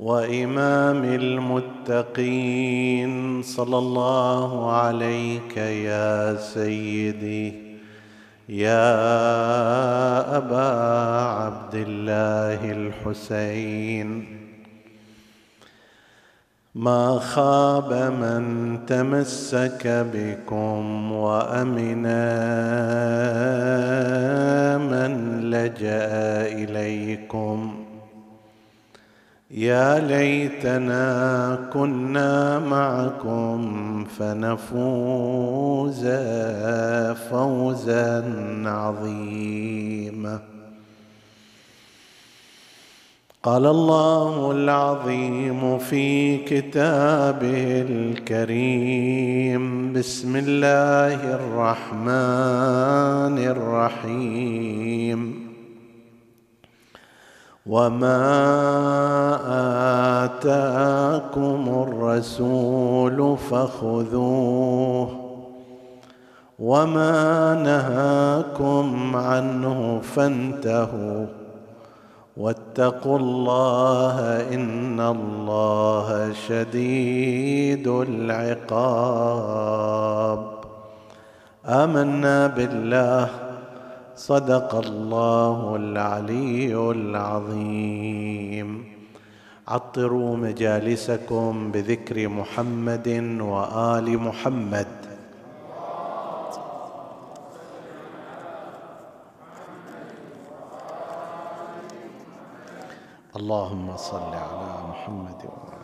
وإمام المتقين. صلى الله عليك يا سيدي يا أبا عبد الله الحسين. ما خاب من تمسك بكم وأمن من لجأ إليكم. يا ليتنا كنا معكم فنفوز فوزا عظيما. قال الله العظيم في كتابه الكريم بسم الله الرحمن الرحيم. وما اتاكم الرسول فخذوه وما نهاكم عنه فانتهوا واتقوا الله ان الله شديد العقاب امنا بالله صدق الله العلي العظيم. عطروا مجالسكم بذكر محمد وآل محمد. اللهم صل على محمد وعلى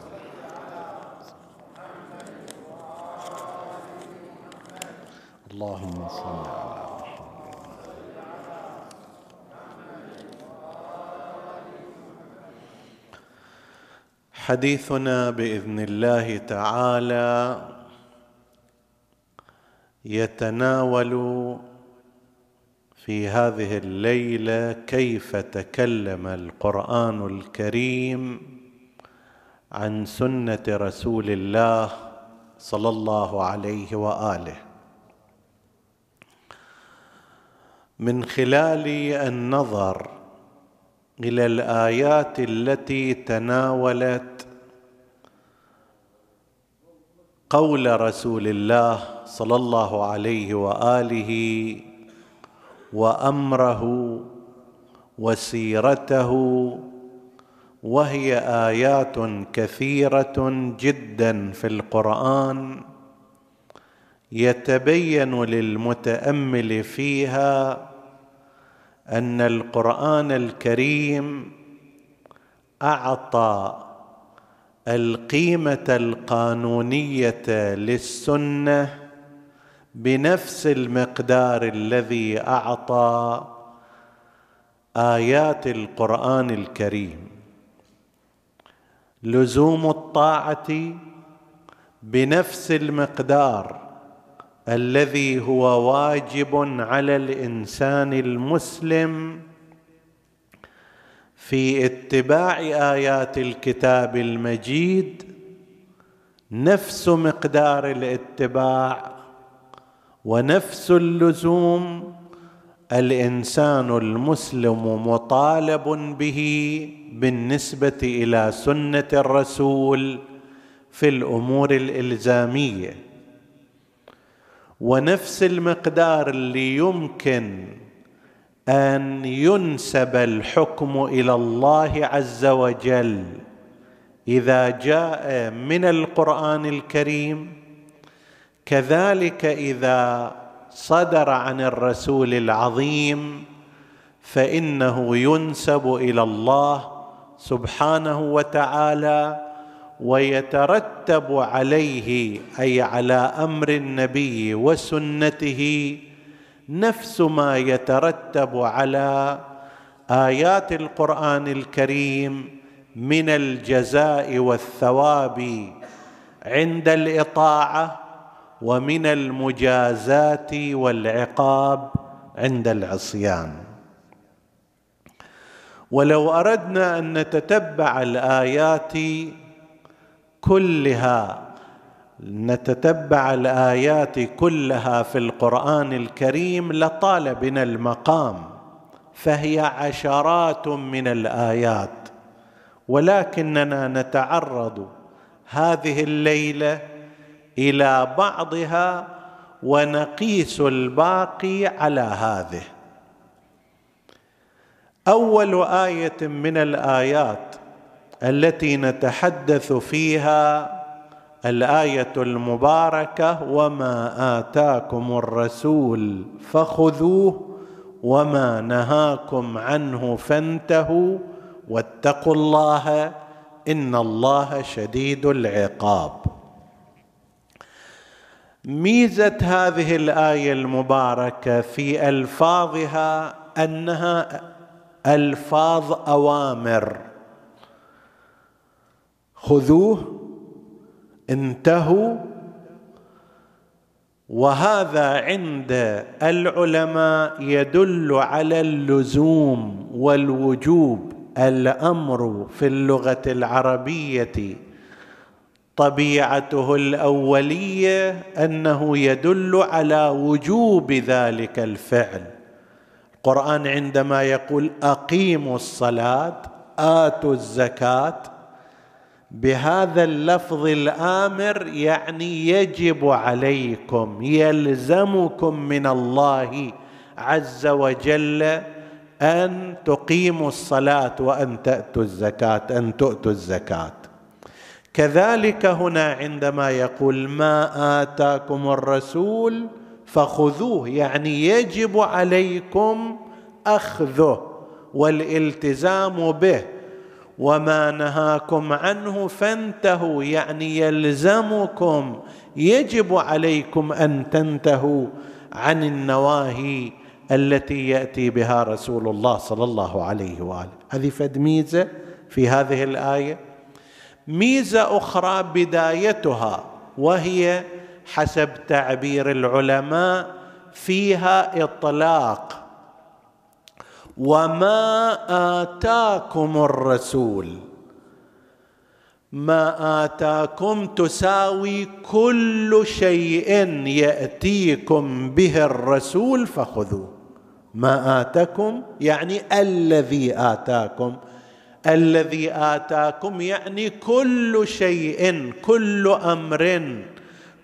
اللهم صل على حديثنا بإذن الله تعالى يتناول في هذه الليلة كيف تكلم القرآن الكريم عن سنة رسول الله صلى الله عليه وآله. من خلال النظر إلى الآيات التي تناولت قول رسول الله صلى الله عليه وآله وأمره وسيرته وهي آيات كثيرة جدا في القرآن يتبين للمتأمل فيها أن القرآن الكريم أعطى القيمة القانونية للسنة بنفس المقدار الذي أعطى آيات القرآن الكريم. لزوم الطاعة بنفس المقدار الذي هو واجب على الإنسان المسلم في اتباع آيات الكتاب المجيد نفس مقدار الاتباع ونفس اللزوم الإنسان المسلم مطالب به بالنسبة إلى سنة الرسول في الأمور الإلزامية ونفس المقدار اللي يمكن أن ينسب الحكم إلى الله عز وجل. إذا جاء من القرآن الكريم كذلك إذا صدر عن الرسول العظيم فإنه ينسب إلى الله سبحانه وتعالى ويترتب عليه أي على أمر النبي وسنته نفس ما يترتب على آيات القرآن الكريم من الجزاء والثواب عند الإطاعة ومن المجازات والعقاب عند العصيان. ولو أردنا أن نتتبع الآيات كلها نتتبع الآيات كلها في القرآن الكريم لطال بنا المقام فهي عشرات من الآيات. ولكننا نتعرض هذه الليلة إلى بعضها ونقيس الباقي على هذه. أول آية من الآيات التي نتحدث فيها الآية المباركة وما اتاكم الرسول فخذوه وما نهاكم عنه فانتهوا واتقوا الله ان الله شديد العقاب. ميزة هذه الآية المباركة في ألفاظها أنها ألفاظ أوامر. خذوه انتهوا. وهذا عند العلماء يدل على اللزوم والوجوب. الأمر في اللغة العربية طبيعته الأولية أنه يدل على وجوب ذلك الفعل. القرآن عندما يقول أقيموا الصلاة آتوا الزكاة بهذا اللفظ الآمر يعني يجب عليكم يلزمكم من الله عز وجل أن تقيموا الصلاة وأن تأتوا الزكاة أن تؤتوا الزكاة. كذلك هنا عندما يقول ما آتاكم الرسول فخذوه يعني يجب عليكم أخذه والالتزام به. وما نهاكم عنه فانتهوا يعني يلزمكم يجب عليكم ان تنتهوا عن النواهي التي ياتي بها رسول الله صلى الله عليه واله. هذه فد ميزة في هذه الآية. ميزة أخرى بدايتها وهي حسب تعبير العلماء فيها إطلاق. وما آتاكم الرسول. ما آتاكم تساوي كل شيء يأتيكم به الرسول فخذوه. ما آتاكم يعني الذي آتاكم. الذي آتاكم يعني كل شيء كل أمر.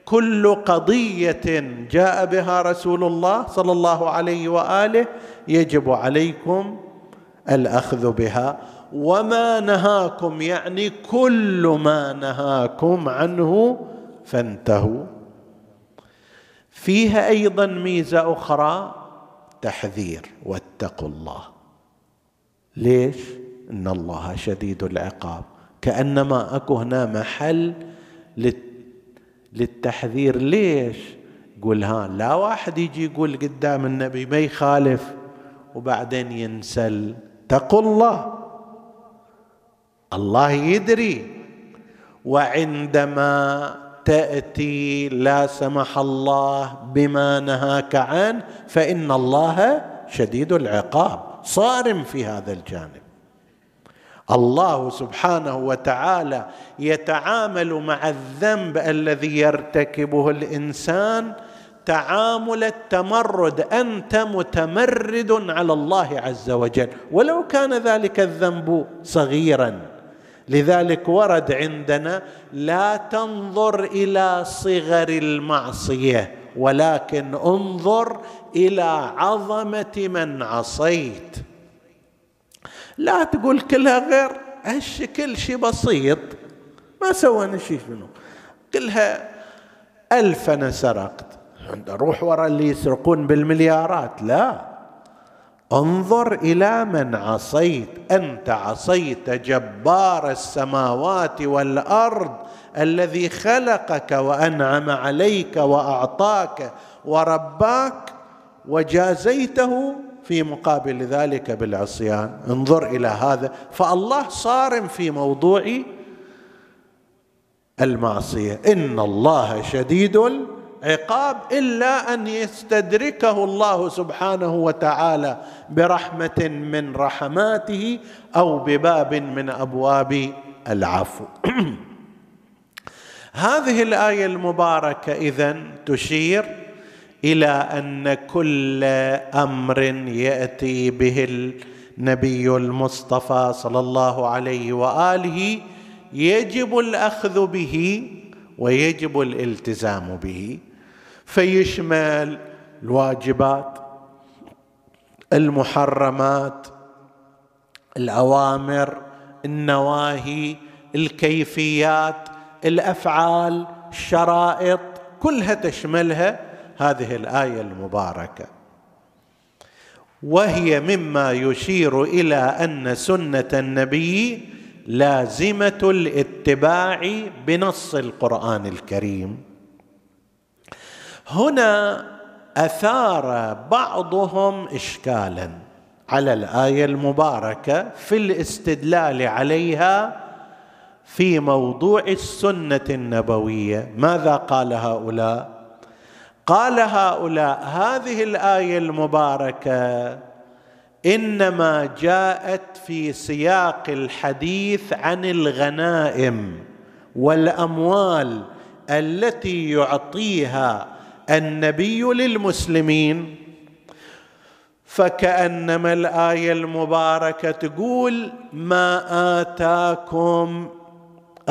كل قضية جاء بها رسول الله صلى الله عليه وآله يجب عليكم الأخذ بها. وما نهاكم يعني كل ما نهاكم عنه فانتهوا. فيها أيضا ميزة أخرى تحذير واتقوا الله. ليش؟ إن الله شديد العقاب. كأنما اكو هنا محل للتحذير. ليش؟ يقول ها لا واحد يجي يقول قدام النبي ما يخالف وبعدين ينسل. اتقوا الله. الله يدري. وعندما تأتي لا سمح الله بما نهاك عنه فإن الله شديد العقاب. صارم في هذا الجانب. الله سبحانه وتعالى يتعامل مع الذنب الذي يرتكبه الإنسان. تعامل التمرد أنت متمرد على الله عز وجل. ولو كان ذلك الذنب صغيرا لذلك ورد عندنا لا تنظر إلى صغر المعصية ولكن انظر إلى عظمة من عصيت. لا تقول كلها غير. هالشكل شيء بسيط. ما سوينا شيء شنو. كلها ألف أنا سرقت. روح وراء اللي يسرقون بالمليارات. لا. انظر إلى من عصيت. أنت عصيت جبار السماوات والأرض الذي خلقك وأنعم عليك وأعطاك ورباك وجازيته في مقابل ذلك بالعصيان. انظر إلى هذا. فالله صارم في موضوع المعصية. إن الله شديد عقاب إلا أن يستدركه الله سبحانه وتعالى برحمة من رحماته أو بباب من أبواب العفو. هذه الآية المباركة اذا تشير إلى أن كل أمر يأتي به النبي المصطفى صلى الله عليه وآله يجب الأخذ به ويجب الالتزام به. فيشمل الواجبات المحرمات الأوامر النواهي الكيفيات الأفعال الشرائط كلها تشملها هذه الآية المباركة. وهي مما يشير إلى أن سنة النبي لازمة الاتباع بنص القرآن الكريم. هنا أثار بعضهم اشكالا على الآية المباركة في الاستدلال عليها في موضوع السنة النبوية. ماذا قال هؤلاء؟ قال هؤلاء هذه الآية المباركة إنما جاءت في سياق الحديث عن الغنائم والأموال التي يعطيها النبي للمسلمين. فكأنما الآية المباركة تقول ما آتاكم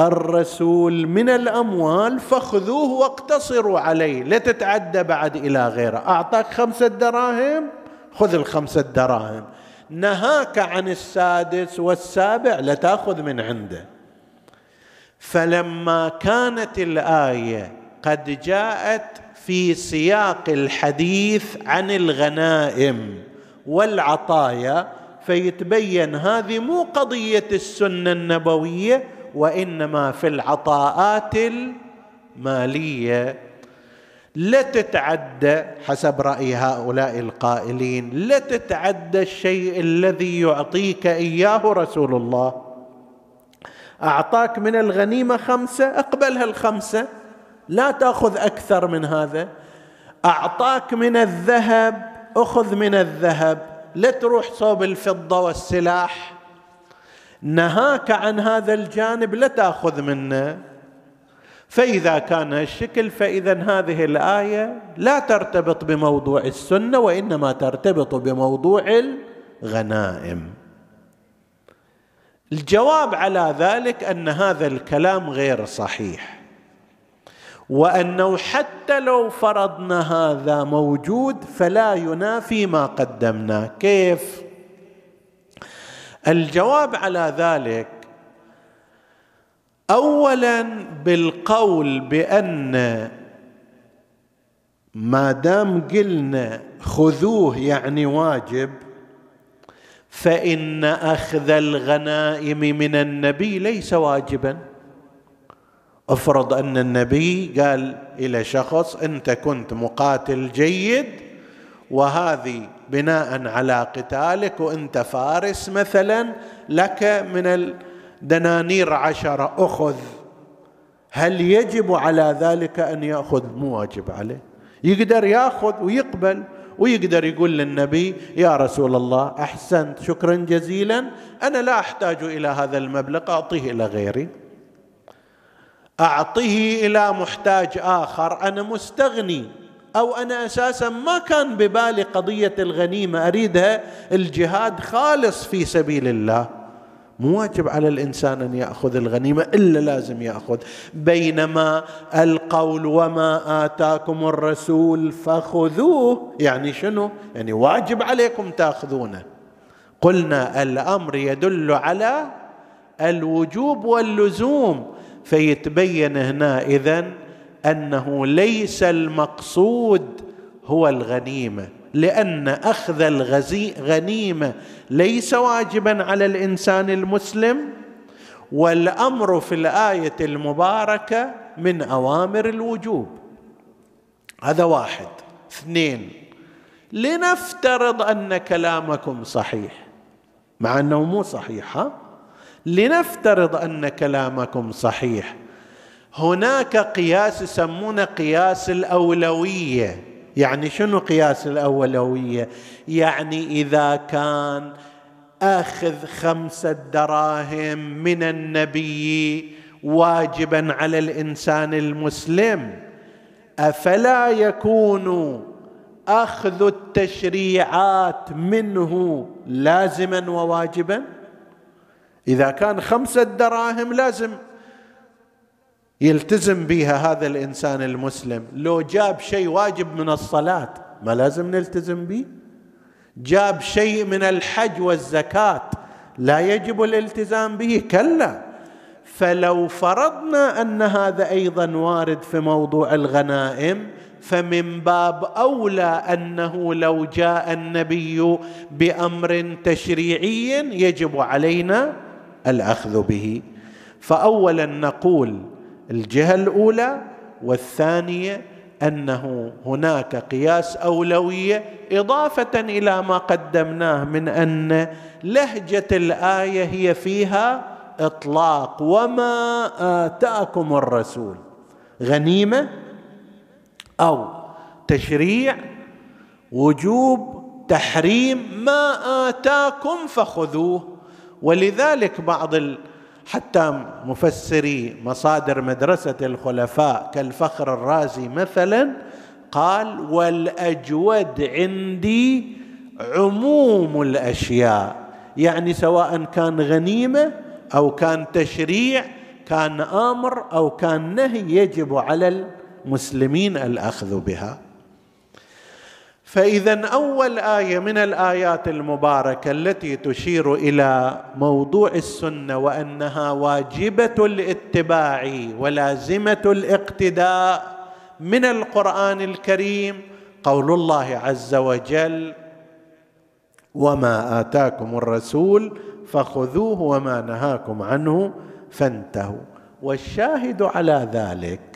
الرسول من الأموال فخذوه واقتصروا عليه لا تتعدى بعد إلى غيره. أعطاك خمسة دراهم خذ الخمسة دراهم. نهاك عن السادس والسابع لتاخذ من عنده. فلما كانت الآية قد جاءت في سياق الحديث عن الغنائم والعطايا فيتبين هذه مو قضية السنة النبوية وإنما في العطاءات المالية. لا تتعدى حسب رأي هؤلاء القائلين لا تتعدى الشيء الذي يعطيك إياه رسول الله. أعطاك من الغنيمة خمسة أقبلها الخمسة. لا تأخذ أكثر من هذا. أعطاك من الذهب أخذ من الذهب. لا تروح صوب الفضة والسلاح. نهاك عن هذا الجانب لا تأخذ منه. فإذا كان الشكل فإذا هذه الآية لا ترتبط بموضوع السنة وإنما ترتبط بموضوع الغنائم. الجواب على ذلك أن هذا الكلام غير صحيح وأنه حتى لو فرضنا هذا موجود فلا ينافي ما قدمناه كيف؟ الجواب على ذلك اولا بالقول بأن ما دام قلنا خذوه يعني واجب فإن أخذ الغنائم من النبي ليس واجبا. افرض أن النبي قال إلى شخص انت كنت مقاتل جيد وهذه بناء على قتالك وأنت فارس مثلا لك من الدنانير عشره أخذ. هل يجب على ذلك أن يأخذ؟ مو واجب عليه. يقدر يأخذ ويقبل ويقدر يقول للنبي يا رسول الله أحسنت شكرا جزيلا أنا لا أحتاج إلى هذا المبلغ أعطيه إلى غيري. اعطه إلى محتاج آخر أنا مستغني. أو أنا أساسا ما كان ببالي قضية الغنيمة أريدها الجهاد خالص في سبيل الله. مو واجب على الإنسان أن يأخذ الغنيمة إلا لازم يأخذ. بينما القول وما آتاكم الرسول فخذوه. يعني شنو؟ يعني واجب عليكم تأخذونه. قلنا الأمر يدل على الوجوب واللزوم. فيتبين هنا إذن أنه ليس المقصود هو الغنيمة لأن أخذ الغنيمه ليس واجبا على الإنسان المسلم والأمر في الآية المباركة من أوامر الوجوب. هذا واحد. اثنين لنفترض أن كلامكم صحيح. مع أنه مو صحيح ها؟ لنفترض أن كلامكم صحيح. هناك قياس يسمونه قياس الأولوية. يعني شنو قياس الأولوية؟ يعني إذا كان أخذ خمسة دراهم من النبي واجبا على الإنسان المسلم أفلا يكون أخذ التشريعات منه لازما وواجبا؟ إذا كان خمسة دراهم لازم. يلتزم بها هذا الإنسان المسلم. لو جاب شيء واجب من الصلاة ما لازم نلتزم به جاب شيء من الحج والزكاة لا يجب الالتزام به كلا. فلو فرضنا أن هذا أيضا وارد في موضوع الغنائم فمن باب أولى أنه لو جاء النبي بأمر تشريعي يجب علينا الأخذ به. فاولا نقول الجهة الأولى والثانية أنه هناك قياس أولوية إضافة إلى ما قدمناه من أن لهجة الآية هي فيها إطلاق. وما آتاكم الرسول؟ غنيمة أو تشريع؟ وجوب؟ تحريم؟ ما آتاكم فخذوه. ولذلك بعض حتى مفسري مصادر مدرسة الخلفاء كالفخر الرازي مثلا قال والأجود عندي عموم الأشياء. يعني سواء كان غنيمة أو كان تشريع كان أمر أو كان نهي يجب على المسلمين الأخذ بها. فإذا أول آية من الآيات المباركة التي تشير إلى موضوع السنة وأنها واجبة الاتباع ولازمة الاقتداء من القرآن الكريم قول الله عز وجل وما آتاكم الرسول فخذوه وما نهاكم عنه فانتهوا. والشاهد على ذلك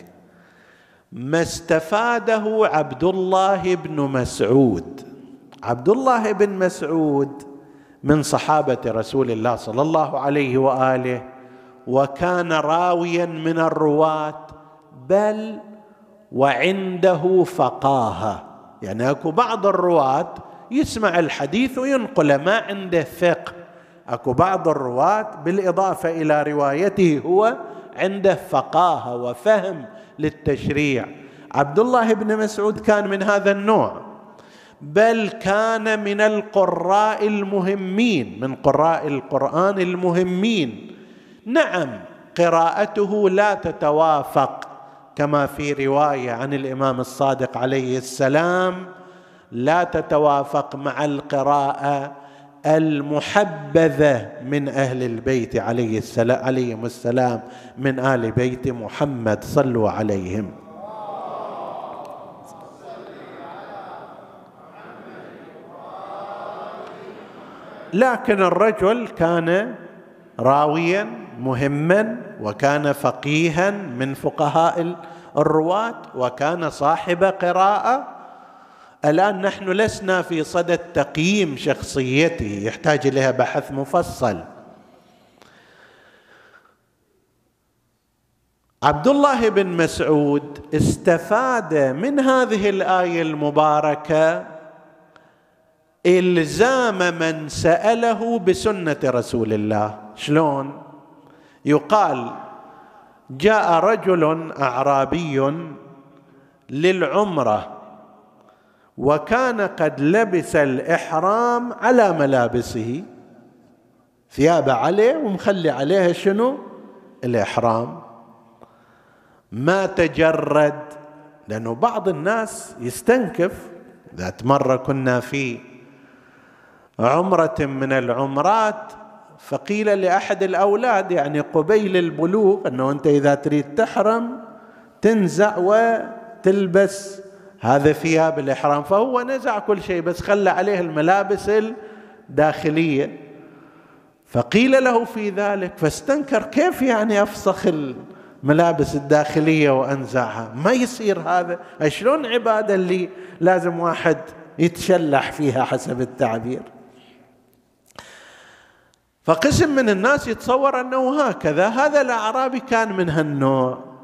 ما استفاده عبد الله بن مسعود. عبد الله بن مسعود من صحابة رسول الله صلى الله عليه وآله وكان راويا من الرواة بل وعنده فقاهة. يعني أكو بعض الرواة يسمع الحديث وينقله ما عنده فقه أكو بعض الرواة بالإضافة إلى روايته هو عنده فقاهة وفهم للتشريع. عبد الله بن مسعود كان من هذا النوع بل كان من القراء المهمين من قراء القرآن المهمين. نعم قراءته لا تتوافق كما في رواية عن الإمام الصادق عليه السلام لا تتوافق مع القراءة المحبذة من أهل البيت عليه السلام عليهم السلام من آل بيت محمد صلوا عليهم. لكن الرجل كان راويا مهما وكان فقيها من فقهاء الرواة وكان صاحب قراءة الآن نحن لسنا في صدد تقييم شخصيته يحتاج إليها بحث مفصل. عبد الله بن مسعود استفاد من هذه الآية المباركة إلزام من سأله بسنة رسول الله. شلون؟ يقال جاء رجل أعرابي للعمرة. وكان قد لبس الإحرام على ملابسه. ثيابه عليه ومخلي عليها شنو؟ الإحرام. ما تجرد لأنه بعض الناس يستنكف. ذات مره كنا في عمرة من العمرات فقيل لأحد الأولاد يعني قبيل البلوغ أنه أنت إذا تريد تحرم تنزع وتلبس. هذا ثياب الإحرام فهو نزع كل شيء بس خلى عليه الملابس الداخلية. فقيل له في ذلك فاستنكر كيف يعني أفسخ الملابس الداخلية وأنزعها؟ ما يصير هذا؟ شلون عبادة اللي لازم واحد يتشلح فيها حسب التعبير؟ فقسم من الناس يتصور أنه هكذا هذا الأعرابي كان من هالنوع.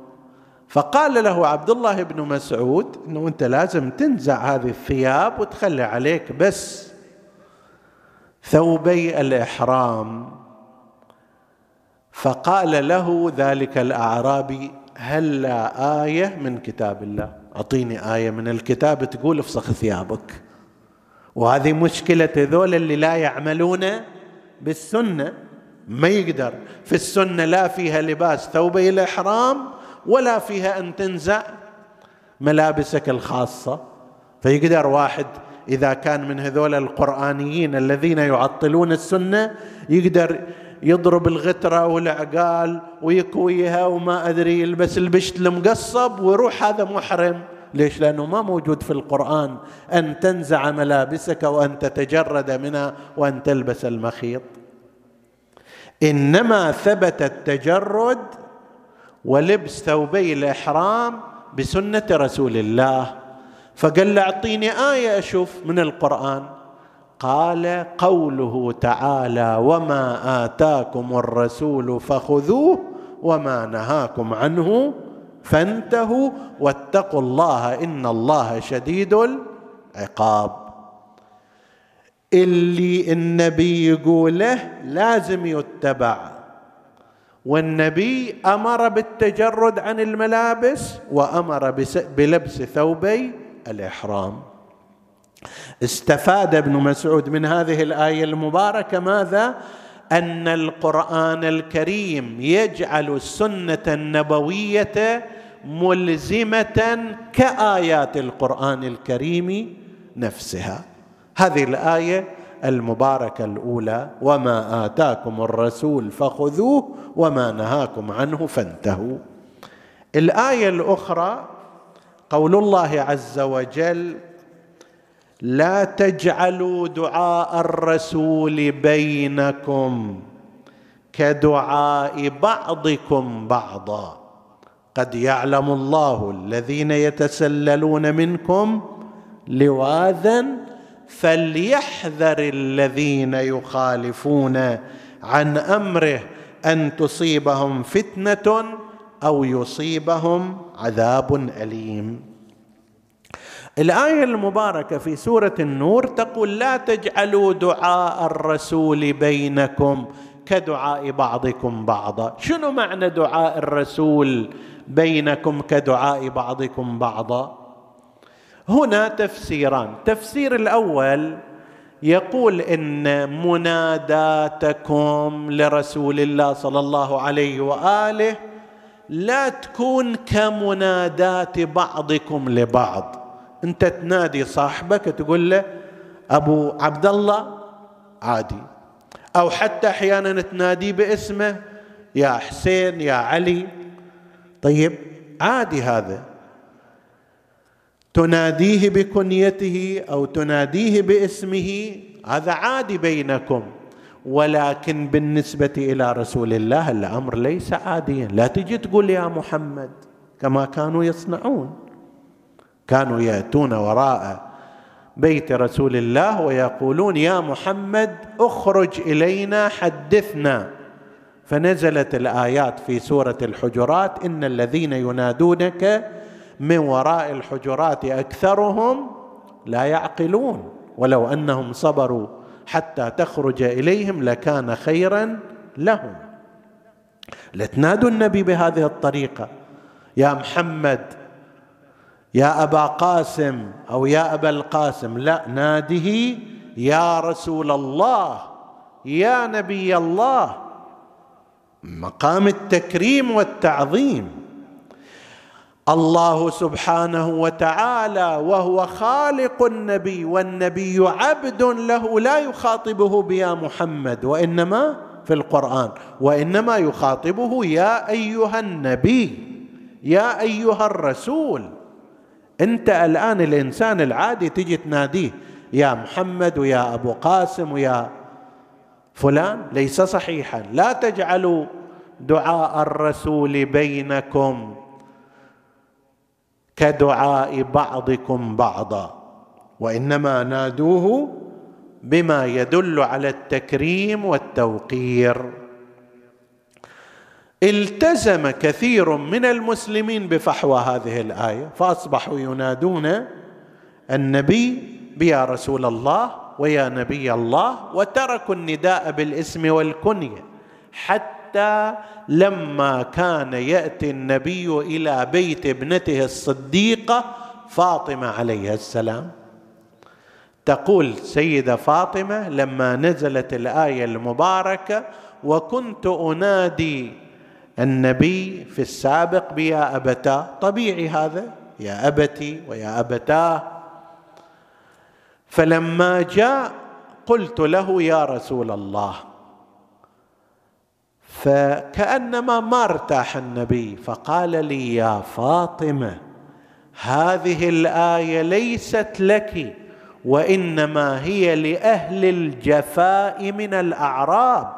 فقال له عبد الله بن مسعود إنه أنت لازم تنزع هذه الثياب وتخلي عليك بس ثوبي الإحرام. فقال له ذلك الأعرابي هل لا آية من كتاب الله؟ أعطيني آية من الكتاب تقول افسخ ثيابك. وهذه مشكلة هذول اللي لا يعملون بالسنة. ما يقدر. في السنة لا فيها لباس ثوبي الإحرام ولا فيها أن تنزع ملابسك الخاصة. فيقدر واحد إذا كان من هذول القرآنيين الذين يعطلون السنة يقدر يضرب الغترة والعقال ويكويها وما أدري يلبس البشت المقصب ويروح هذا محرم. ليش؟ لأنه ما موجود في القرآن أن تنزع ملابسك وأن تتجرد منها وأن تلبس المخيط. إنما ثبت التجرد ولبس ثوبي الإحرام بسنة رسول الله. فقال له أعطيني آية أشوف من القرآن. قال قوله تعالى وما آتاكم الرسول فخذوه وما نهاكم عنه فانتهوا واتقوا الله إن الله شديد العقاب. اللي النبي يقوله لازم يتبع والنبي أمر بالتجرد عن الملابس وأمر بلبس ثوبي الإحرام. استفاد ابن مسعود من هذه الآية المباركة ماذا؟ أن القرآن الكريم يجعل السنة النبوية ملزمة كآيات القرآن الكريم نفسها. هذه الآية المباركة الأولى وما آتاكم الرسول فخذوه وما نهاكم عنه فانتهوا. الآية الأخرى قول الله عز وجل لا تجعلوا دعاء الرسول بينكم كدعاء بعضكم بعضا. قد يعلم الله الذين يتسللون منكم لواذا فليحذر الذين يخالفون عن أمره أن تصيبهم فتنة أو يصيبهم عذاب أليم. الآية المباركة في سورة النور تقول لا تجعلوا دعاء الرسول بينكم كدعاء بعضكم بعضا. شنو معنى دعاء الرسول بينكم كدعاء بعضكم بعضا؟ هنا تفسيران. التفسير الأول يقول إن مناداتكم لرسول الله صلى الله عليه وآله لا تكون كمنادات بعضكم لبعض. أنت تنادي صاحبك تقول له أبو عبد الله عادي. أو حتى أحيانا تناديه باسمه يا حسين يا علي. طيب عادي هذا. تناديه بكنيته أو تناديه باسمه هذا عادي بينكم. ولكن بالنسبة إلى رسول الله الأمر ليس عاديا. لا تجي تقول يا محمد كما كانوا يصنعون. كانوا يأتون وراء بيت رسول الله ويقولون يا محمد اخرج إلينا حدثنا. فنزلت الآيات في سورة الحجرات إن الذين ينادونك من وراء الحجرات أكثرهم لا يعقلون. ولو أنهم صبروا حتى تخرج إليهم لكان خيرا لهم. لتنادوا النبي بهذه الطريقة. يا محمد يا أبا قاسم أو يا أبا القاسم لا ناده يا رسول الله يا نبي الله. مقام التكريم والتعظيم. الله سبحانه وتعالى وهو خالق النبي والنبي عبد له لا يخاطبه بيا محمد وإنما في القرآن وإنما يخاطبه يا أيها النبي يا أيها الرسول. أنت الآن الإنسان العادي تجي تناديه يا محمد ويا أبو قاسم ويا فلان ليس صحيحا. لا تجعلوا دعاء الرسول بينكم. كدعاء بعضكم بعضا وإنما نادوه بما يدل على التكريم والتوقير. التزم كثير من المسلمين بفحوى هذه الآية فأصبحوا ينادون النبي بيا رسول الله ويا نبي الله وتركوا النداء بالإسم والكنية حتى لما كان يأتي النبي إلى بيت ابنته الصديقة فاطمة عليها السلام. تقول سيدة فاطمة لما نزلت الآية المباركة وكنت أنادي النبي في السابق بيا ابتاه طبيعي هذا يا أبتي ويا ابتاه فلما جاء قلت له يا رسول الله فكأنما ما ارتاح النبي فقال لي يا فاطمة هذه الآية ليست لك وإنما هي لأهل الجفاء من الأعراب.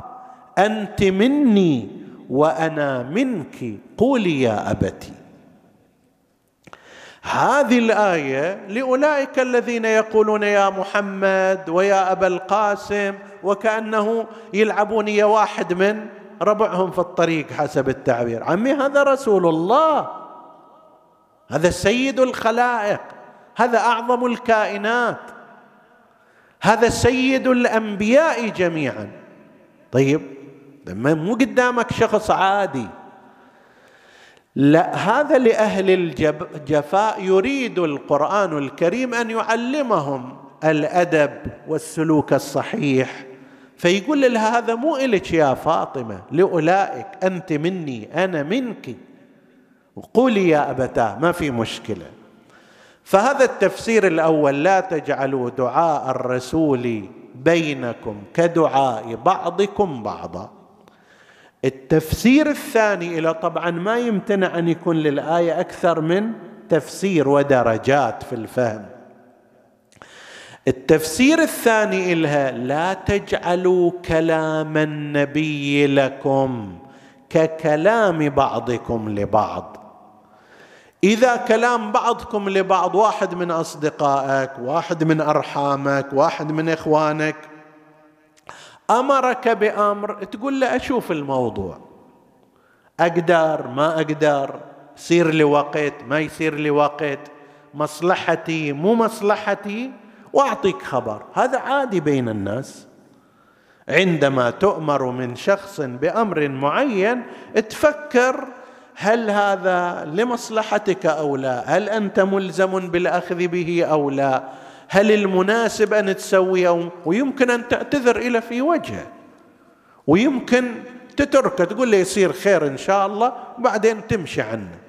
أنت مني وأنا منك قولي يا أبتي. هذه الآية لأولئك الذين يقولون يا محمد ويا أبا القاسم وكأنه يلعبون يا واحد من ربعهم في الطريق حسب التعبير. عمي هذا رسول الله. هذا سيد الخلائق. هذا أعظم الكائنات. هذا سيد الأنبياء جميعا. طيب مو قدامك شخص عادي. لا هذا لأهل الجفاء يريد القرآن الكريم أن يعلمهم الأدب والسلوك الصحيح. فيقول لها هذا مو إلك يا فاطمة لأولئك أنت مني أنا منك. قولي يا أبتاه ما في مشكلة. فهذا التفسير الأول لا تجعلوا دعاء الرسول بينكم كدعاء بعضكم بعضا. التفسير الثاني إلى طبعا ما يمتنع أن يكون للآية أكثر من تفسير ودرجات في الفهم. التفسير الثاني إلها لا تجعلوا كلام النبي لكم ككلام بعضكم لبعض. إذا كلام بعضكم لبعض واحد من أصدقائك واحد من أرحامك واحد من إخوانك أمرك بأمر تقول له أشوف الموضوع. أقدر ما أقدر يصير لي وقت ما يصير لي وقت مصلحتي مو مصلحتي واعطيك خبر. هذا عادي بين الناس. عندما تؤمر من شخص بأمر معين تفكر هل هذا لمصلحتك أو لا؟ هل أنت ملزم بالأخذ به أو لا؟ هل المناسب أن تسويه ويمكن أن تعتذر إلى في وجهه ويمكن تتركه تقول له يصير خير إن شاء الله وبعدين تمشي عنه.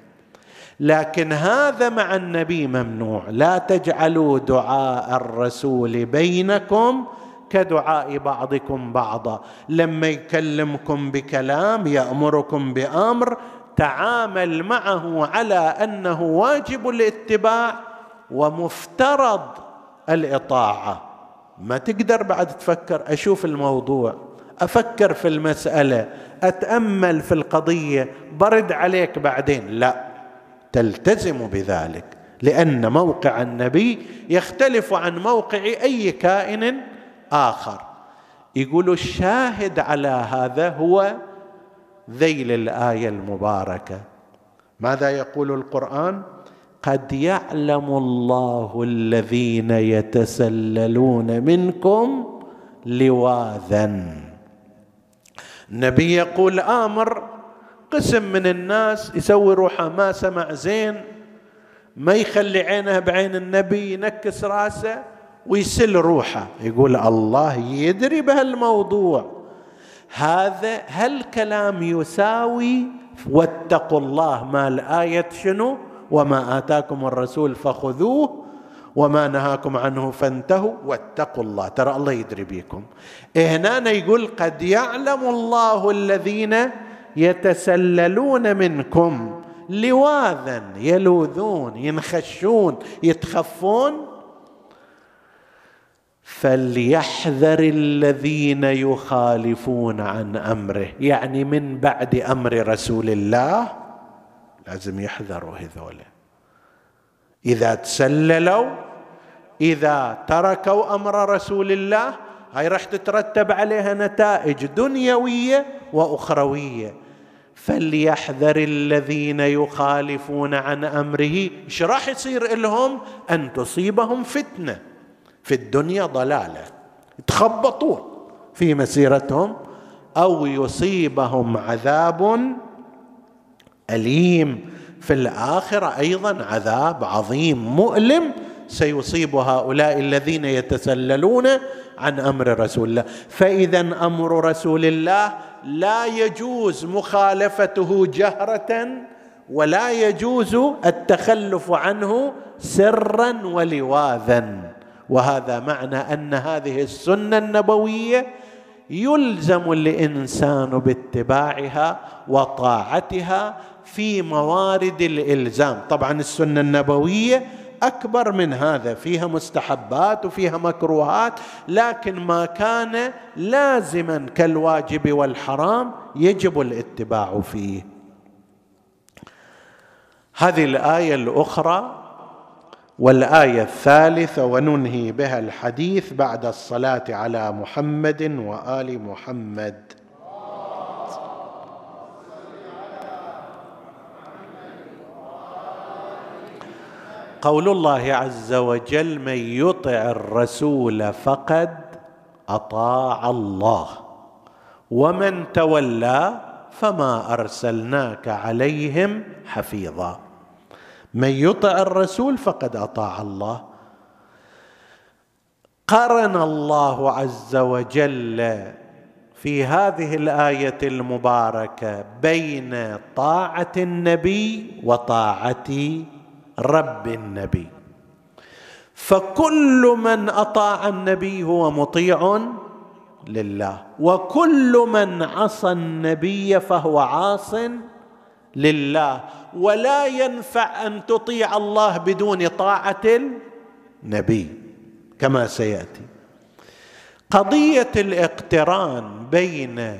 لكن هذا مع النبي ممنوع. لا تجعلوا دعاء الرسول بينكم كدعاء بعضكم بعضا. لما يكلمكم بكلام يأمركم بأمر تعامل معه على أنه واجب الاتباع ومفترض الإطاعة. ما تقدر بعد تفكر. أشوف الموضوع أفكر في المسألة أتأمل في القضية برد عليك بعدين. لا. تلتزم بذلك لأن موقع النبي يختلف عن موقع أي كائن آخر. يقول الشاهد على هذا هو ذيل الآية المباركة. ماذا يقول القرآن؟ قد يعلم الله الذين يتسللون منكم لواذا. النبي يقول آمر قسم من الناس يسوي روحه ما سمع زين ما يخلي عينه بعين النبي ينكس راسه ويسل روحه. يقول الله يدري بهالموضوع. هذا هل كلام يساوي واتقوا الله ما الآية شنو؟ وما آتاكم الرسول فخذوه وما نهاكم عنه فانتهوا. واتقوا الله. ترى الله يدري بكم هنا يقول قد يعلم الله الذين يتسللون منكم. لواذا يلوذون ينخشون يتخفون؟ فليحذر الذين يخالفون عن أمره. يعني من بعد أمر رسول الله لازم يحذروا هذول. إذا تسللوا إذا تركوا أمر رسول الله هاي راح تترتب عليها نتائج دنيوية وأخروية. فليحذر الذين يخالفون عن أمره. إيش راح يصير لهم؟ أن تصيبهم فتنة. في الدنيا ضلالة. يتخبطون في مسيرتهم. أو يصيبهم عذاب أليم. في الآخرة أيضا عذاب عظيم مؤلم. سيصيب هؤلاء الذين يتسللون عن أمر رسول الله. فإذا أمر رسول الله لا يجوز مخالفته جهرة ولا يجوز التخلف عنه سرا ولواذا وهذا معنى أن هذه السنة النبوية يلزم الإنسان باتباعها وطاعتها في موارد الإلزام. طبعا السنة النبوية أكبر من هذا. فيها مستحبات وفيها مكروهات لكن ما كان لازما كالواجب والحرام يجب الاتباع فيه. هذه الآية الأخرى والآية الثالثة وننهي بها الحديث بعد الصلاة على محمد وآل محمد. قول الله عز وجل من يطع الرسول فقد أطاع الله ومن تولى فما أرسلناك عليهم حفيظا. من يطع الرسول فقد أطاع الله. قرن الله عز وجل في هذه الآية المباركة بين طاعة النبي وطاعة رب النبي. فكل من أطاع النبي هو مطيع لله وكل من عصى النبي فهو عاص لله. ولا ينفع أن تطيع الله بدون طاعة النبي كما سيأتي. قضية الاقتران بين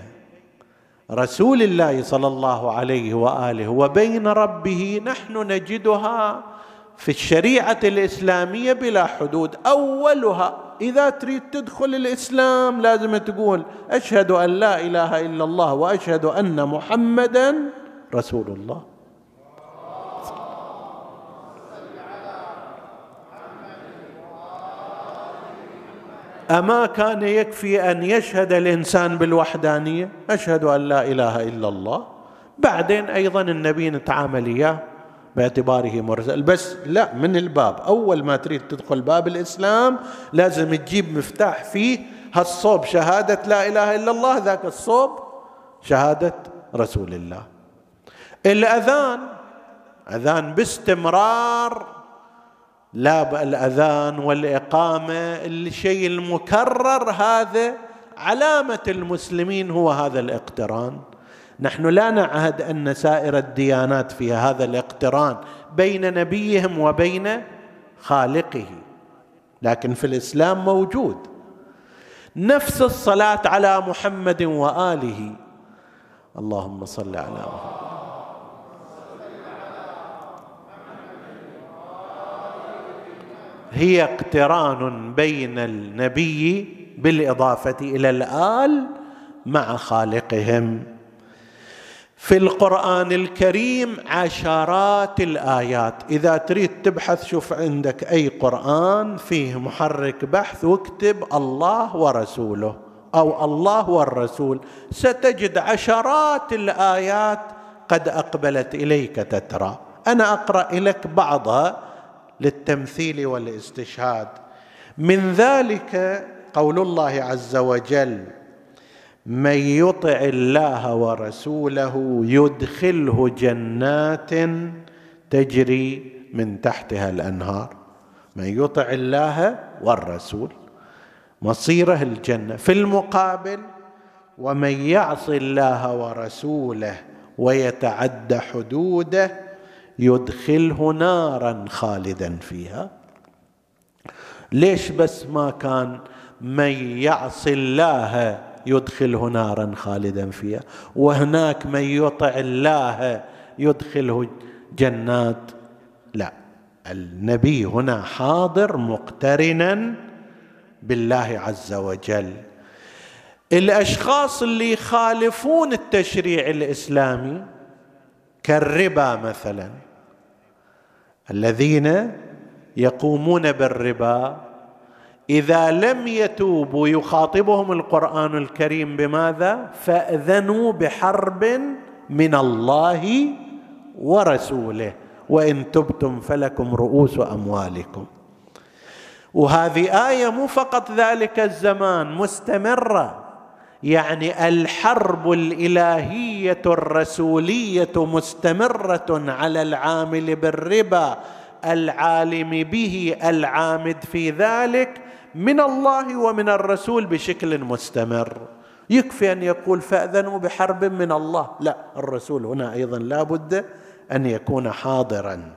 رسول الله صلى الله عليه وآله وبين ربه نحن نجدها في الشريعة الإسلامية بلا حدود. أولها إذا تريد تدخل الإسلام لازم تقول أشهد أن لا إله إلا الله وأشهد أن محمدا رسول الله. أما كان يكفي أن يشهد الإنسان بالوحدانية؟ أشهد أن لا إله إلا الله. بعدين أيضا النبي نتعامل إياه باعتباره مرسل. بس لا من الباب. أول ما تريد تدخل باب الإسلام لازم تجيب مفتاح فيه. هالصوب شهادة لا إله إلا الله ذاك الصوب شهادة رسول الله. الأذان أذان باستمرار لا الأذان والإقامة الشيء المكرر هذا علامة المسلمين هو هذا الاقتران. نحن لا نعهد أن سائر الديانات فيها هذا الاقتران بين نبيهم وبين خالقه لكن في الإسلام موجود. نفس الصلاة على محمد وآله. اللهم صل على محمد. هي اقتران بين النبي بالإضافة إلى الآل مع خالقهم. في القرآن الكريم عشرات الآيات. إذا تريد تبحث شوف عندك أي قرآن فيه محرك بحث واكتب الله ورسوله أو الله والرسول. ستجد عشرات الآيات قد أقبلت إليك تترى. أنا أقرأ لك بعضها للتمثيل والاستشهاد. من ذلك قول الله عز وجل من يطع الله ورسوله يدخله جنات تجري من تحتها الأنهار. من يطع الله والرسول مصيره الجنة. في المقابل ومن يعص الله ورسوله ويتعد حدوده يدخله نارا خالدا فيها. ليش بس ما كان من يعص الله يدخله نارا خالدا فيها؟ وهناك من يطع الله يدخله جنات. لا النبي هنا حاضر مقترنا بالله عز وجل. الأشخاص اللي يخالفون التشريع الإسلامي كالربا مثلا. الذين يقومون بالربا إذا لم يتوبوا يخاطبهم القرآن الكريم بماذا؟ فأذنوا بحرب من الله ورسوله. وإن تبتم فلكم رؤوس أموالكم. وهذه آية مو فقط ذلك الزمان مستمرة. يعني الحرب الإلهية الرسولية مستمرة على العامل بالربا العالم به العامد في ذلك من الله ومن الرسول بشكل مستمر. يكفي أن يقول فأذنوا بحرب من الله. لا الرسول هنا أيضا لا بد أن يكون حاضرا.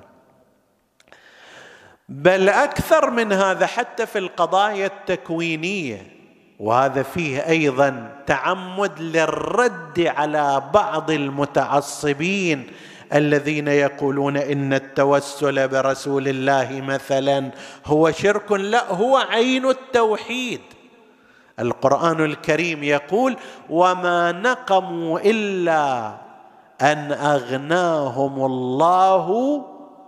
بل أكثر من هذا حتى في القضايا التكوينية. وهذا فيه أيضا تعمد للرد على بعض المتعصبين الذين يقولون إن التوسل برسول الله مثلا هو شرك لا هو عين التوحيد. القرآن الكريم يقول وما نقموا إلا أن أغناهم الله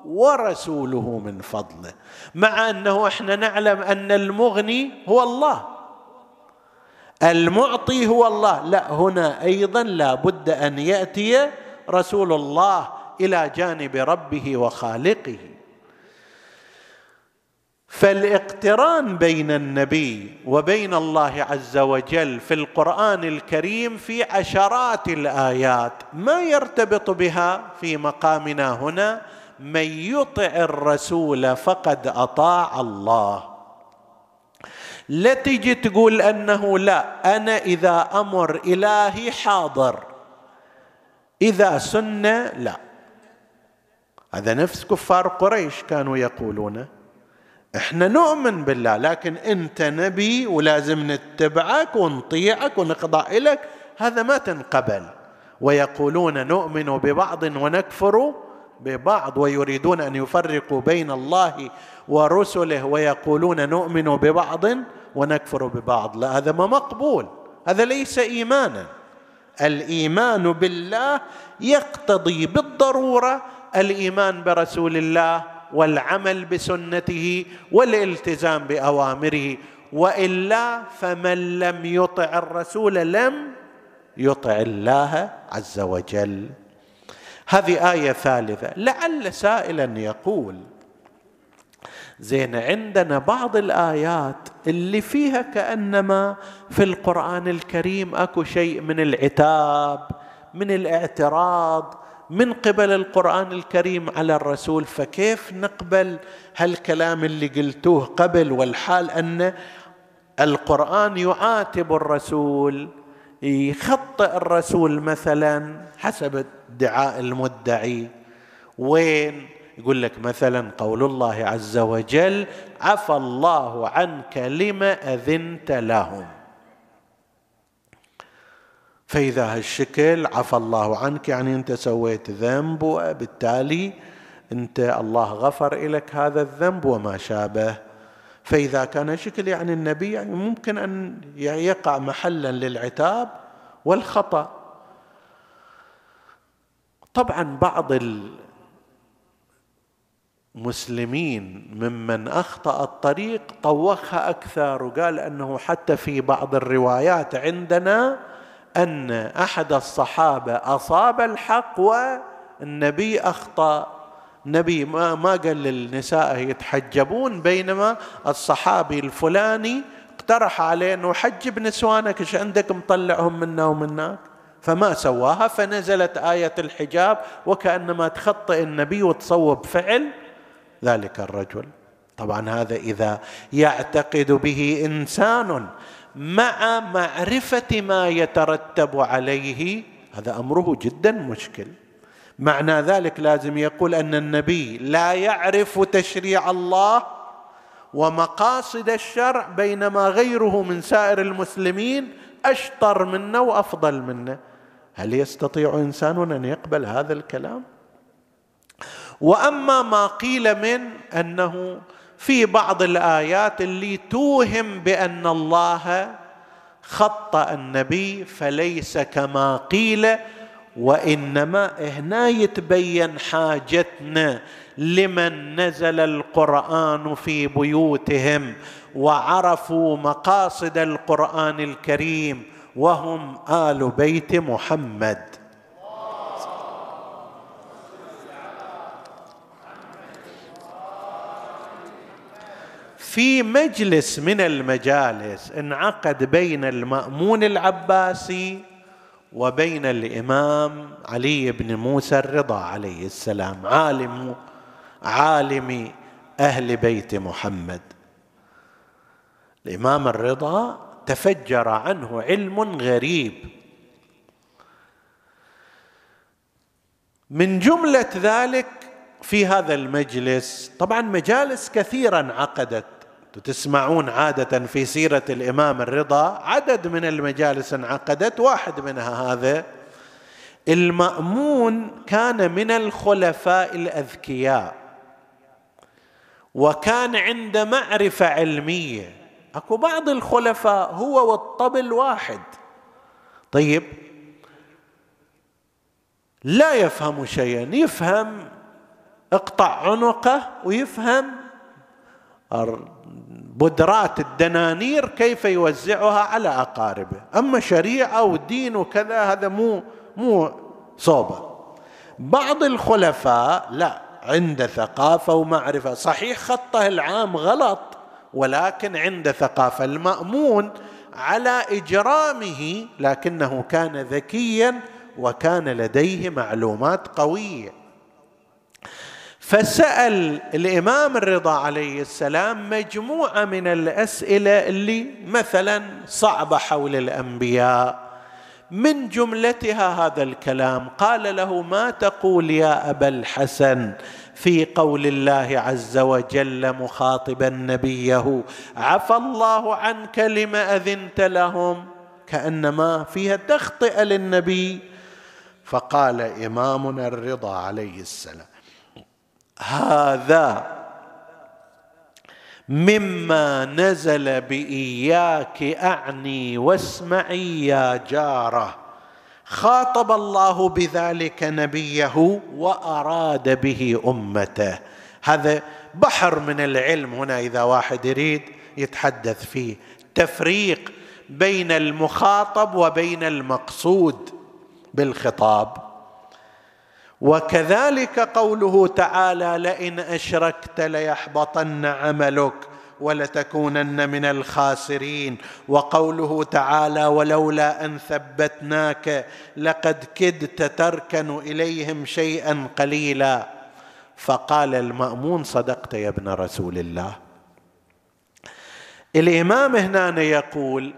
ورسوله من فضله. مع أنه إحنا نعلم أن المغني هو الله. المعطي هو الله. لا هنا أيضا لا بد أن يأتي رسول الله إلى جانب ربه وخالقه. فالاقتران بين النبي وبين الله عز وجل في القرآن الكريم في عشرات الآيات ما يرتبط بها في مقامنا هنا؟ من يطع الرسول فقد أطاع الله. لا تجي تقول أنه لا أنا إذا أمر إلهي حاضر. إذا سنه لا. هذا نفس كفار قريش كانوا يقولون. إحنا نؤمن بالله لكن أنت نبي ولازم نتبعك ونطيعك ونخضع لك هذا ما تنقبل. ويقولون نؤمن ببعض ونكفر ببعض ويريدون أن يفرقوا بين الله ورسله ويقولون نؤمن ببعض. ونكفر ببعض. لا هذا ما مقبول. هذا ليس إيمانا. الإيمان بالله يقتضي بالضرورة الإيمان برسول الله والعمل بسنته والالتزام بأوامره. وإلا فمن لم يطع الرسول لم يطع الله عز وجل. هذه آية ثالثة. لعل سائلا يقول زين عندنا بعض الآيات اللي فيها كأنما في القرآن الكريم أكو شيء من العتاب من الاعتراض من قبل القرآن الكريم على الرسول. فكيف نقبل هالكلام اللي قلتوه قبل؟ والحال أن القرآن يعاتب الرسول يخطئ الرسول مثلا حسب ادعاء المدعي. وين؟ يقول لك مثلا قول الله عز وجل عفى الله عنك لما أذنت لهم فإذا هالشكل عفى الله عنك يعني أنت سويت ذنب وبالتالي أنت الله غفر لك هذا الذنب وما شابه. فإذا كان شكل يعني النبي يعني ممكن أن يقع محلا للعتاب والخطأ. طبعا بعض المسلمين ممن أخطأ الطريق طوخها أكثر وقال أنه حتى في بعض الروايات عندنا أن أحد الصحابة أصاب الحق والنبي أخطأ. النبي ما ما قال للنساء يتحجبون بينما الصحابي الفلاني اقترح عليه إنه حجب نسوانك إيش عندك؟ مطلعهم منا ومناك فما سواها فنزلت آية الحجاب وكأنما تخطئ النبي وتصوب فعل ذلك الرجل. طبعا هذا إذا يعتقد به إنسان مع معرفة ما يترتب عليه هذا أمره جدا مشكل. معنى ذلك لازم يقول أن النبي لا يعرف تشريع الله ومقاصد الشرع بينما غيره من سائر المسلمين أشطر منا وأفضل منا هل يستطيع إنسان أن يقبل هذا الكلام؟ وأما ما قيل من أنه في بعض الآيات اللي توهم بأن الله خطا النبي فليس كما قيل وإنما هنا يتبين حاجتنا لمن نزل القرآن في بيوتهم وعرفوا مقاصد القرآن الكريم وهم آل بيت محمد. في مجلس من المجالس انعقد بين المأمون العباسي وبين الإمام علي بن موسى الرضا عليه السلام عالم عالم أهل بيت محمد. الإمام الرضا تفجر عنه علم غريب. من جملة ذلك في هذا المجلس طبعا مجالس كثيرا عقدت. تسمعون عادة في سيرة الإمام الرضا عدد من المجالس انعقدت واحد منها هذا. المأمون كان من الخلفاء الأذكياء وكان عند معرفة علمية. أكو بعض الخلفاء هو والطبل واحد طيب لا يفهم شيئا يفهم اقطع عنقه ويفهم بدرات الدنانير كيف يوزعها على أقاربه. أما شريعة ودين وكذا هذا مو مو صوبة. بعض الخلفاء لا عنده ثقافة ومعرفة. صحيح خطه العام غلط ولكن عنده ثقافة. المأمون على إجرامه لكنه كان ذكيا وكان لديه معلومات قوية. فسأل الإمام الرضا عليه السلام مجموعة من الأسئلة اللي مثلا صعبة حول الأنبياء. من جملتها هذا الكلام؟ قال له ما تقول يا أبا الحسن في قول الله عز وجل مخاطبا نبيه عفى الله عنك لم أذنت لهم؟ كأنما فيها تخطئة للنبي. فقال إمامنا الرضا عليه السلام هذا مما نزل بإياك أعني واسمعي يا جارة. خاطب الله بذلك نبيه وأراد به أمته. هذا بحر من العلم هنا إذا واحد يريد يتحدث فيه. تفريق بين المخاطب وبين المقصود بالخطاب. وكذلك قوله تعالى لئن أشركت ليحبطن عملك ولتكونن من الخاسرين. وقوله تعالى ولولا أن ثبتناك لقد كدت تركن إليهم شيئا قليلا. فقال المأمون صدقت يا ابن رسول الله. الإمام هنا يقول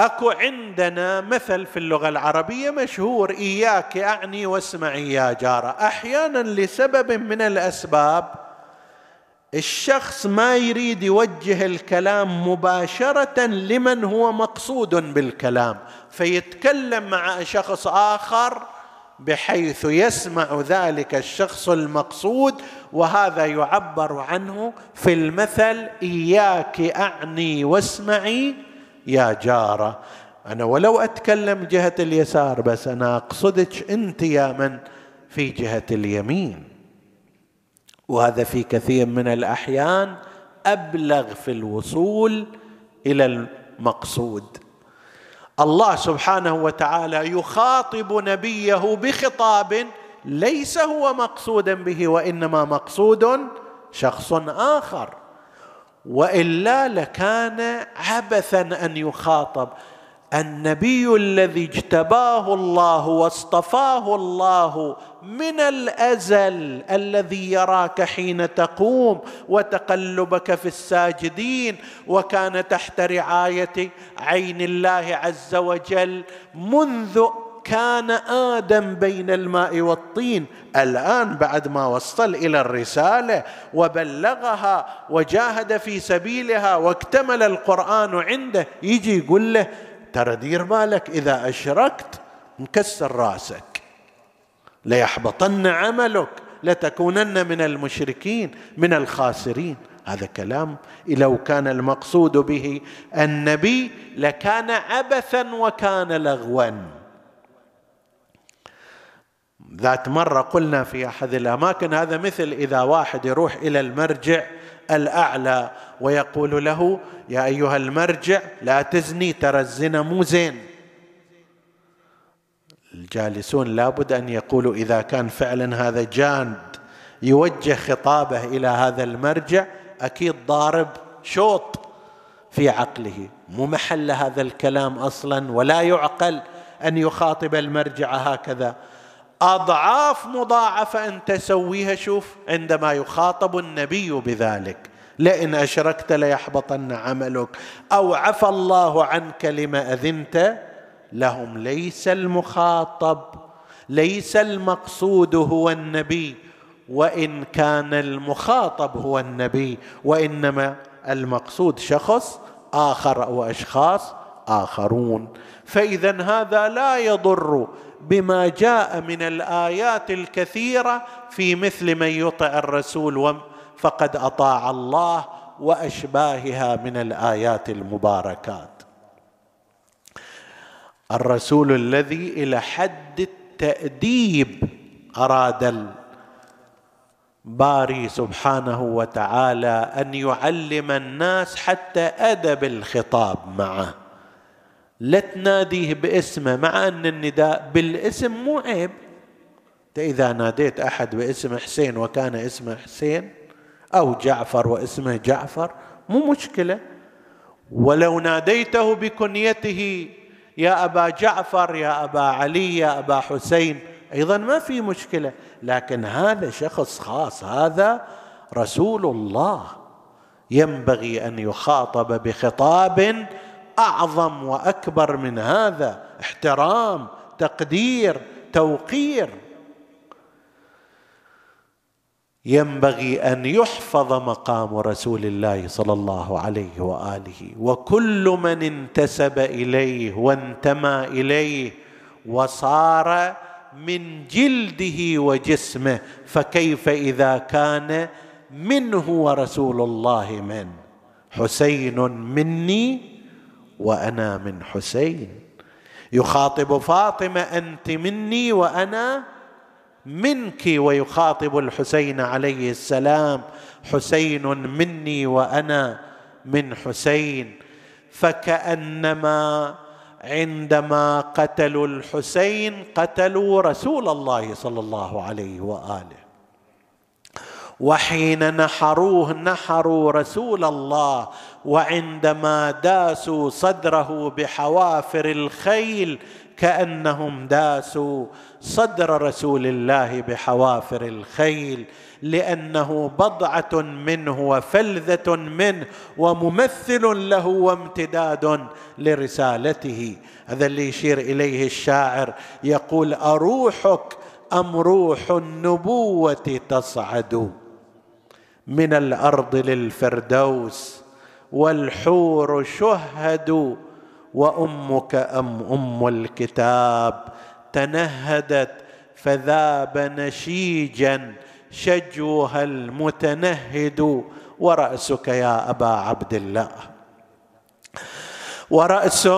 أكو عندنا مثل في اللغة العربية مشهور إياك أعني واسمعي يا جاره أحيانا لسبب من الأسباب الشخص ما يريد يوجه الكلام مباشرة لمن هو مقصود بالكلام فيتكلم مع شخص آخر بحيث يسمع ذلك الشخص المقصود وهذا يعبر عنه في المثل إياك أعني واسمعي يا جارة أنا ولو أتكلم جهة اليسار بس أنا أقصدك أنت يا من في جهة اليمين. وهذا في كثير من الأحيان أبلغ في الوصول إلى المقصود. الله سبحانه وتعالى يخاطب نبيه بخطاب ليس هو مقصودا به وإنما مقصود شخص آخر. وإلا لكان عبثا أن يخاطب. النبي الذي اجتباه الله واصطفاه الله من الأزل الذي يراك حين تقوم وتقلبك في الساجدين وكان تحت رعاية عين الله عز وجل منذ كان آدم بين الماء والطين. الآن بعد ما وصل إلى الرسالة وبلغها وجاهد في سبيلها واكتمل القرآن عنده يجي يقول له ترى دير بالك إذا أشركت مكسر رأسك ليحبطن عملك لتكونن من المشركين من الخاسرين. هذا كلام لو كان المقصود به النبي لكان عبثا وكان لغوا. ذات مرة قلنا في أحد الأماكن هذا مثل إذا واحد يروح إلى المرجع الأعلى ويقول له يا أيها المرجع لا تزني ترى الزنا مو زين. الجالسون لابد أن يقولوا إذا كان فعلا هذا جاند يوجه خطابه إلى هذا المرجع أكيد ضارب شوط في عقله. مو محل هذا الكلام أصلا ولا يعقل أن يخاطب المرجع هكذا. أضعاف مضاعفة أن تسويها شوف عندما يخاطب النبي بذلك. لئن أشركت ليحبطن عملك. أو عفى الله عنك لما أذنت. لهم ليس المخاطب. ليس المقصود هو النبي. وإن كان المخاطب هو النبي. وإنما المقصود شخص آخر أو أشخاص آخرون. فاذا هذا لا يضر. بما جاء من الآيات الكثيرة في مثل من يطع الرسول فقد أطاع الله وأشباهها من الآيات المباركات. الرسول الذي إلى حد التأديب أراد الباري سبحانه وتعالى أن يعلم الناس حتى أدب الخطاب معه. لا تناديه باسمه مع أن النداء بالاسم مو عيب. إذا ناديت أحد باسم حسين وكان اسمه حسين أو جعفر واسمه جعفر مو مشكلة. ولو ناديته بكنيته يا أبا جعفر يا أبا علي يا أبا حسين أيضا ما في مشكلة. لكن هذا شخص خاص هذا رسول الله. ينبغي أن يخاطب بخطاب أعظم وأكبر من هذا. احترام تقدير توقير. ينبغي أن يحفظ مقام رسول الله صلى الله عليه وآله. وكل من انتسب إليه وانتمى إليه وصار من جلده وجسمه فكيف إذا كان منه ورسول الله من؟ حسين مني وأنا من حسين. يخاطب فاطمة أنت مني وأنا منك ويخاطب الحسين عليه السلام حسين مني وأنا من حسين. فكأنما عندما قتلوا الحسين قتلوا رسول الله صلى الله عليه وآله. وحين نحروه نحروا رسول الله وعندما داسوا صدره بحوافر الخيل كأنهم داسوا صدر رسول الله بحوافر الخيل لأنه بضعة منه وفلذة منه وممثل له وامتداد لرسالته. هذا اللي يشير إليه الشاعر يقول أروحك أم روح النبوة تصعد؟ من الأرض للفردوس والحور شهدوا وأمك أم أم الكتاب. تنهدت فذاب نشيجا شجوها المتنهد. ورأسك يا أبا عبد الله. ورأسك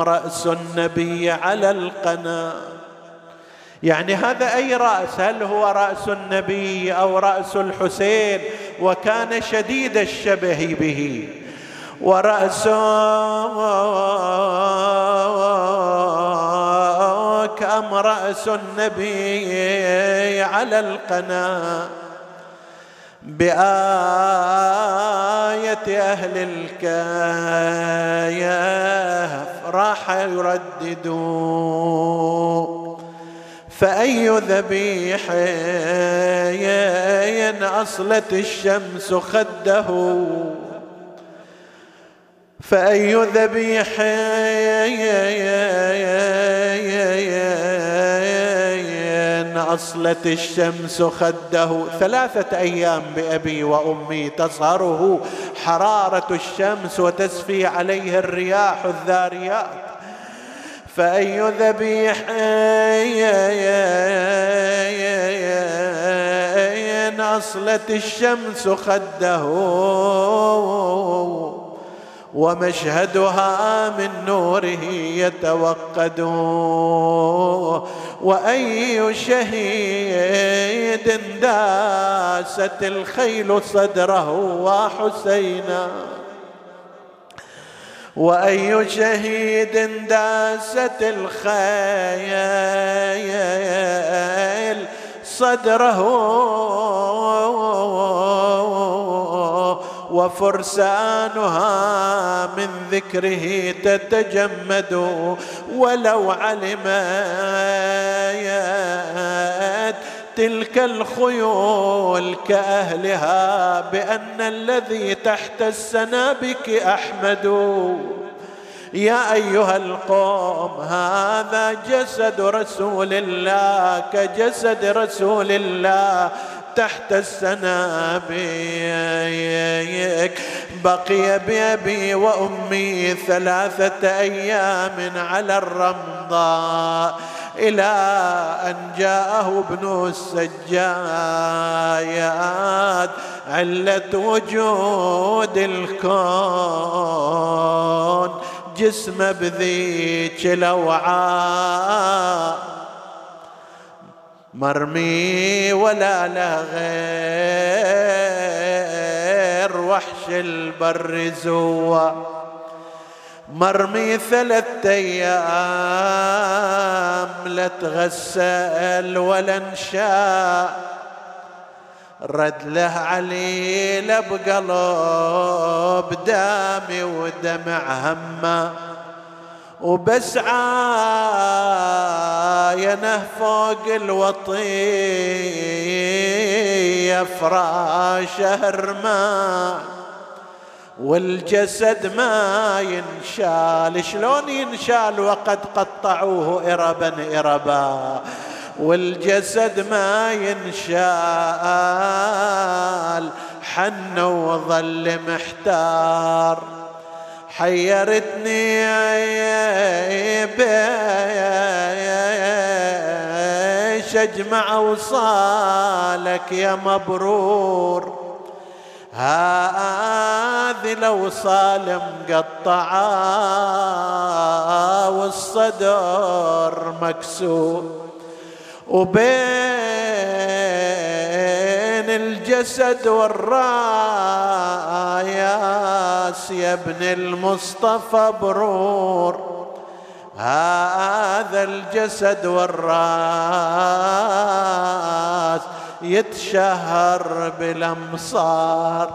رأس النبي على القناه يعني هذا أي رأس؟ هل هو رأس النبي أو رأس الحسين؟ وكان شديد الشبه به. وراسك ام رأس النبي على القناه بآية أهل الكهف راح يرددون فأي ذبيح أصلت الشمس خده؟ فأي ذبيح أصلت الشمس خده ثلاثة أيام بأبي وأمي تصهره حرارة الشمس وتسفي عليه الرياح الذاريات. فأي ذبيح أصلت الشمس خده ومشهدها من نوره يتوقد. وأي شهيد داست الخيل صدره وحسينا. وأي شهيد داست الخيل صدره وفرسانها من ذكره تتجمد ولو علمت تلك الخيول كأهلها بأن الذي تحت السنابك أحمد. يا أيها القوم هذا جسد رسول الله كجسد رسول الله تحت السنابك بقي بأبي وأمي ثلاثة أيام على الرمضاء إلى أن جاءه ابن السجايات. علة وجود الكون جسمه بذيك الأوعاء. مرمي ولا له غير وحش البر زوا مرمي ثلاثة أيام لا تغسل ولا انشاء رد له عليل بقلب دامي ودمع همه. وبس عاينه فوق الوطية فراشه رمى والجسد ما ينشال. شلون ينشال وقد قطعوه إربا إربا؟ والجسد ما ينشال حن وظل محتار. حيرتني بيش أجمع وصالك يا مبرور. هذه لو صال مقطعة والصدر مكسور. وبين الجسد والراياس يا ابن المصطفى برور. هذا الجسد والراس يتشهر بالأمصار.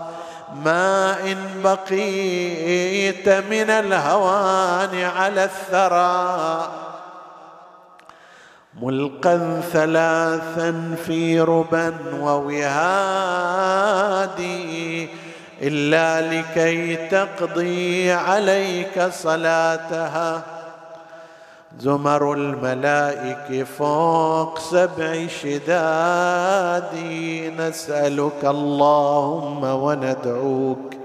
ما إن بقيت من الهوان على الثرى. ملقا ثلاثا في ربا ووهادي إلا لكي تقضي عليك صلاتها. زمر الملائك فوق سبع شداد نسألك اللهم وندعوك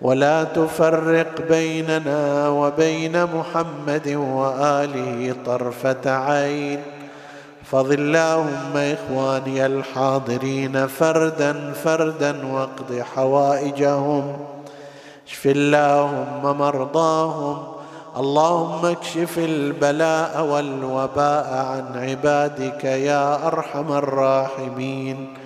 ولا تفرق بيننا وبين محمد وآله طرفة عين. فض اللهم إخواني الحاضرين فردا فردا واقض حوائجهم. اشف اللهم مرضاهم. اللهم اكشف البلاء والوباء عن عبادك يا أرحم الراحمين.